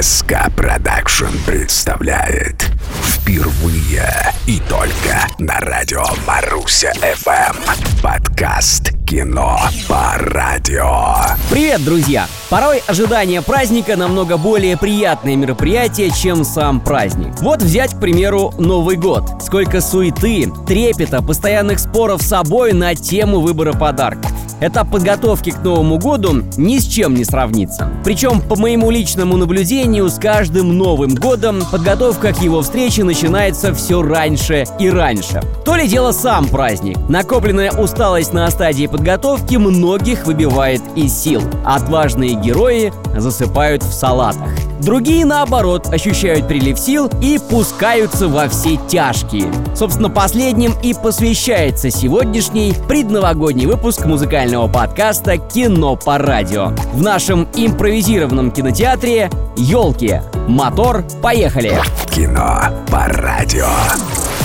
СК Продакшн представляет Впервые и только на радио Маруся ФМ Подкаст «Кино по радио» Привет, друзья! Порой ожидание праздника намного более приятное мероприятие, чем сам праздник. Вот взять, к примеру, Новый год. Сколько суеты, трепета, постоянных споров с собой на тему выбора подарков. Этап подготовки к Новому году ни с чем не сравнится. Причем, по моему личному наблюдению, с каждым Новым годом подготовка к его встрече начинается все раньше и раньше. То ли дело сам праздник. Накопленная усталость на стадии подготовки многих выбивает из сил. Отважные герои засыпают в салатах. Другие, наоборот, ощущают прилив сил и пускаются во все тяжкие. Собственно, последним и посвящается сегодняшний предновогодний выпуск музыкального подкаста «Кино по радио». В нашем импровизированном кинотеатре «Елки». Мотор, поехали! Кино по радио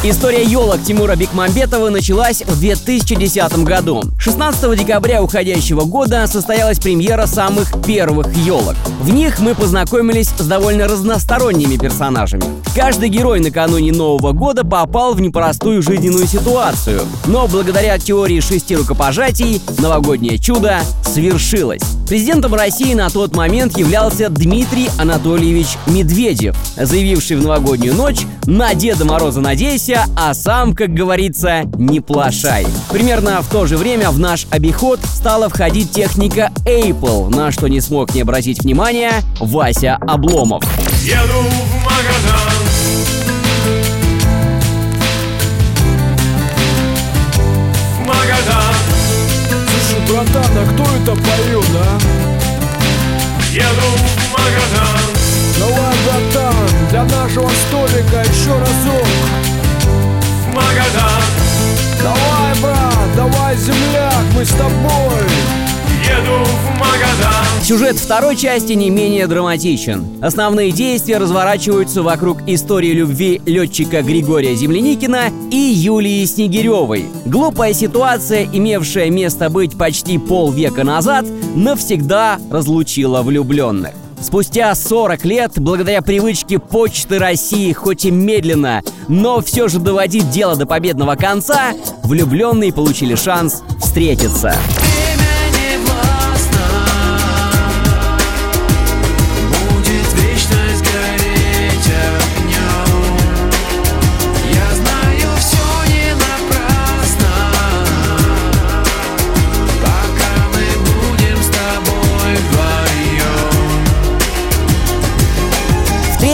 История елок Тимура Бекмамбетова началась в 2010 году. 16 декабря уходящего года состоялась премьера самых первых елок. В них мы познакомились с довольно разносторонними персонажами. Каждый герой накануне Нового года попал в непростую жизненную ситуацию. Но благодаря теории шести рукопожатий новогоднее чудо свершилось. Президентом России на тот момент являлся Дмитрий Анатольевич Медведев, заявивший в новогоднюю ночь «На Деда Мороза надейся, а сам, как говорится, не плашай». Примерно в то же время в наш обиход стала входить техника Apple, на что не смог не обратить внимания Вася Обломов. Еду в Магадан нашего столика еще разок В Магадан Давай, брат, давай, земляк, мы с тобой Еду в Магадан Сюжет второй части не менее драматичен. Основные действия разворачиваются вокруг истории любви летчика Григория Земляникина и Юлии Снегиревой. Глупая ситуация, имевшая место быть почти полвека назад, навсегда разлучила влюбленных. Спустя 40 лет, благодаря привычке Почты России, хоть и медленно, но все же доводить дело до победного конца, влюбленные получили шанс встретиться.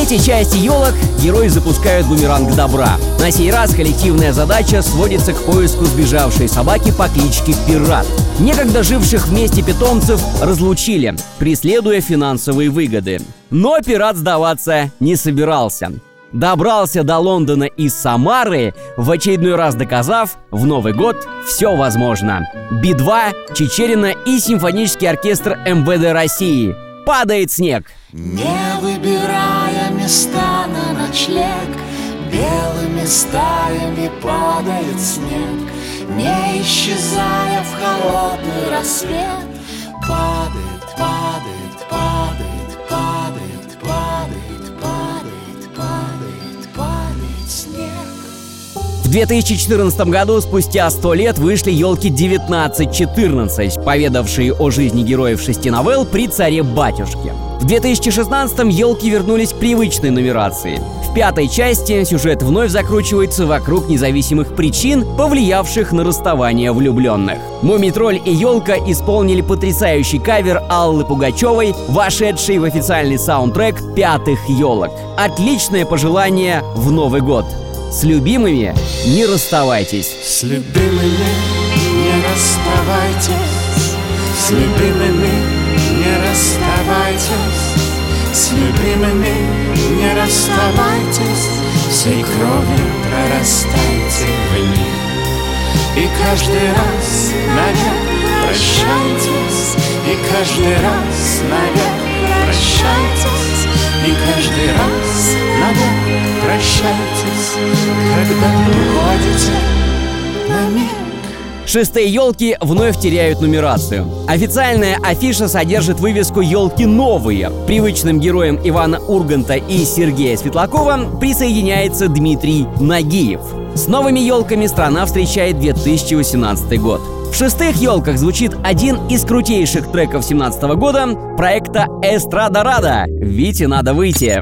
Третьей части елок герои запускают бумеранг добра. На сей раз коллективная задача сводится к поиску сбежавшей собаки по кличке Пират. Некогда живших вместе питомцев разлучили, преследуя финансовые выгоды. Но пират сдаваться не собирался. Добрался до Лондона из Самары, в очередной раз доказав, в Новый год все возможно. Би-2, Чечерина и симфонический оркестр МВД России. Падает снег. Не выбирая места на ночлег. Белыми стаями падает снег Не исчезая в холодный рассвет. Падает, В 2014 году, спустя 100 лет, вышли елки 1914, поведавшие о жизни героев шести новелл при царе-батюшке. В 2016 елки вернулись к привычной нумерации. В пятой части сюжет вновь закручивается вокруг независимых причин, повлиявших на расставание влюбленных. Мумитроль и елка исполнили потрясающий кавер Аллы Пугачевой, вошедший в официальный саундтрек пятых елок. Отличное пожелание в Новый год. С любимыми не расставайтесь. С любимыми не расставайтесь. С любимыми не расставайтесь. С любимыми не расставайтесь. Всей кровью прорастайте в них. И каждый раз навек прощайтесь. И каждый раз навек прощайтесь. И каждый раз навек прощайтесь Когда уходите на миг Шестые елки вновь теряют нумерацию. Официальная афиша содержит вывеску «Елки новые». Привычным героям Ивана Урганта и Сергея Светлакова присоединяется Дмитрий Нагиев. С новыми елками страна встречает 2018 год. В шестых елках звучит один из крутейших треков 17 года проекта «Эстрада Рада». Вите надо выйти.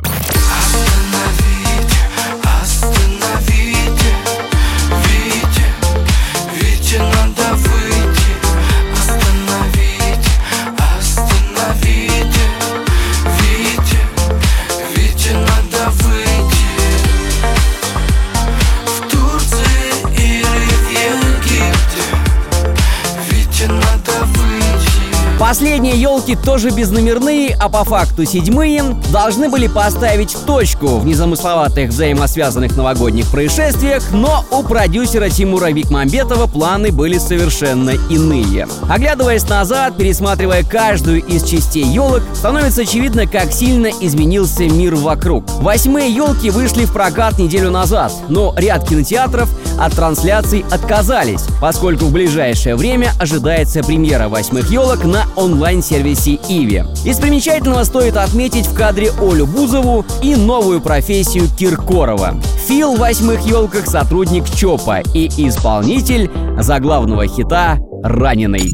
Последние елки тоже безномерные, а по факту седьмые должны были поставить точку в незамысловатых взаимосвязанных новогодних происшествиях, но у продюсера Тимура Бекмамбетова планы были совершенно иные. Оглядываясь назад, пересматривая каждую из частей елок, становится очевидно, как сильно изменился мир вокруг. Восьмые елки вышли в прокат неделю назад, но ряд кинотеатров от трансляций отказались, поскольку в ближайшее время ожидается премьера восьмых елок на онлайн-сервисе Иви. Из примечательного стоит отметить в кадре Олю Бузову и новую профессию Киркорова. Фил в «Восьмых елках» сотрудник ЧОПа и исполнитель заглавного хита «Раненый».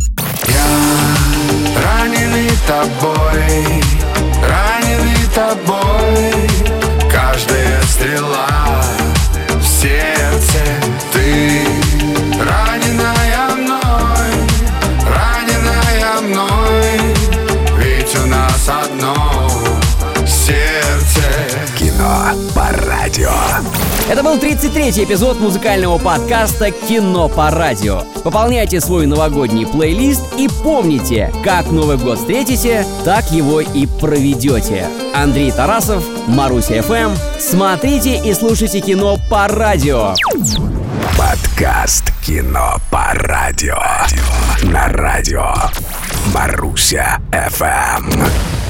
Раненый тобой, раненый тобой Каждая стрела в сердце Ты радио. Это был 33-й эпизод музыкального подкаста «Кино по радио». Пополняйте свой новогодний плейлист и помните, как Новый год встретите, так его и проведете. Андрей Тарасов, Маруся ФМ. Смотрите и слушайте кино по радио. Подкаст «Кино по радио». На радио. Маруся FM.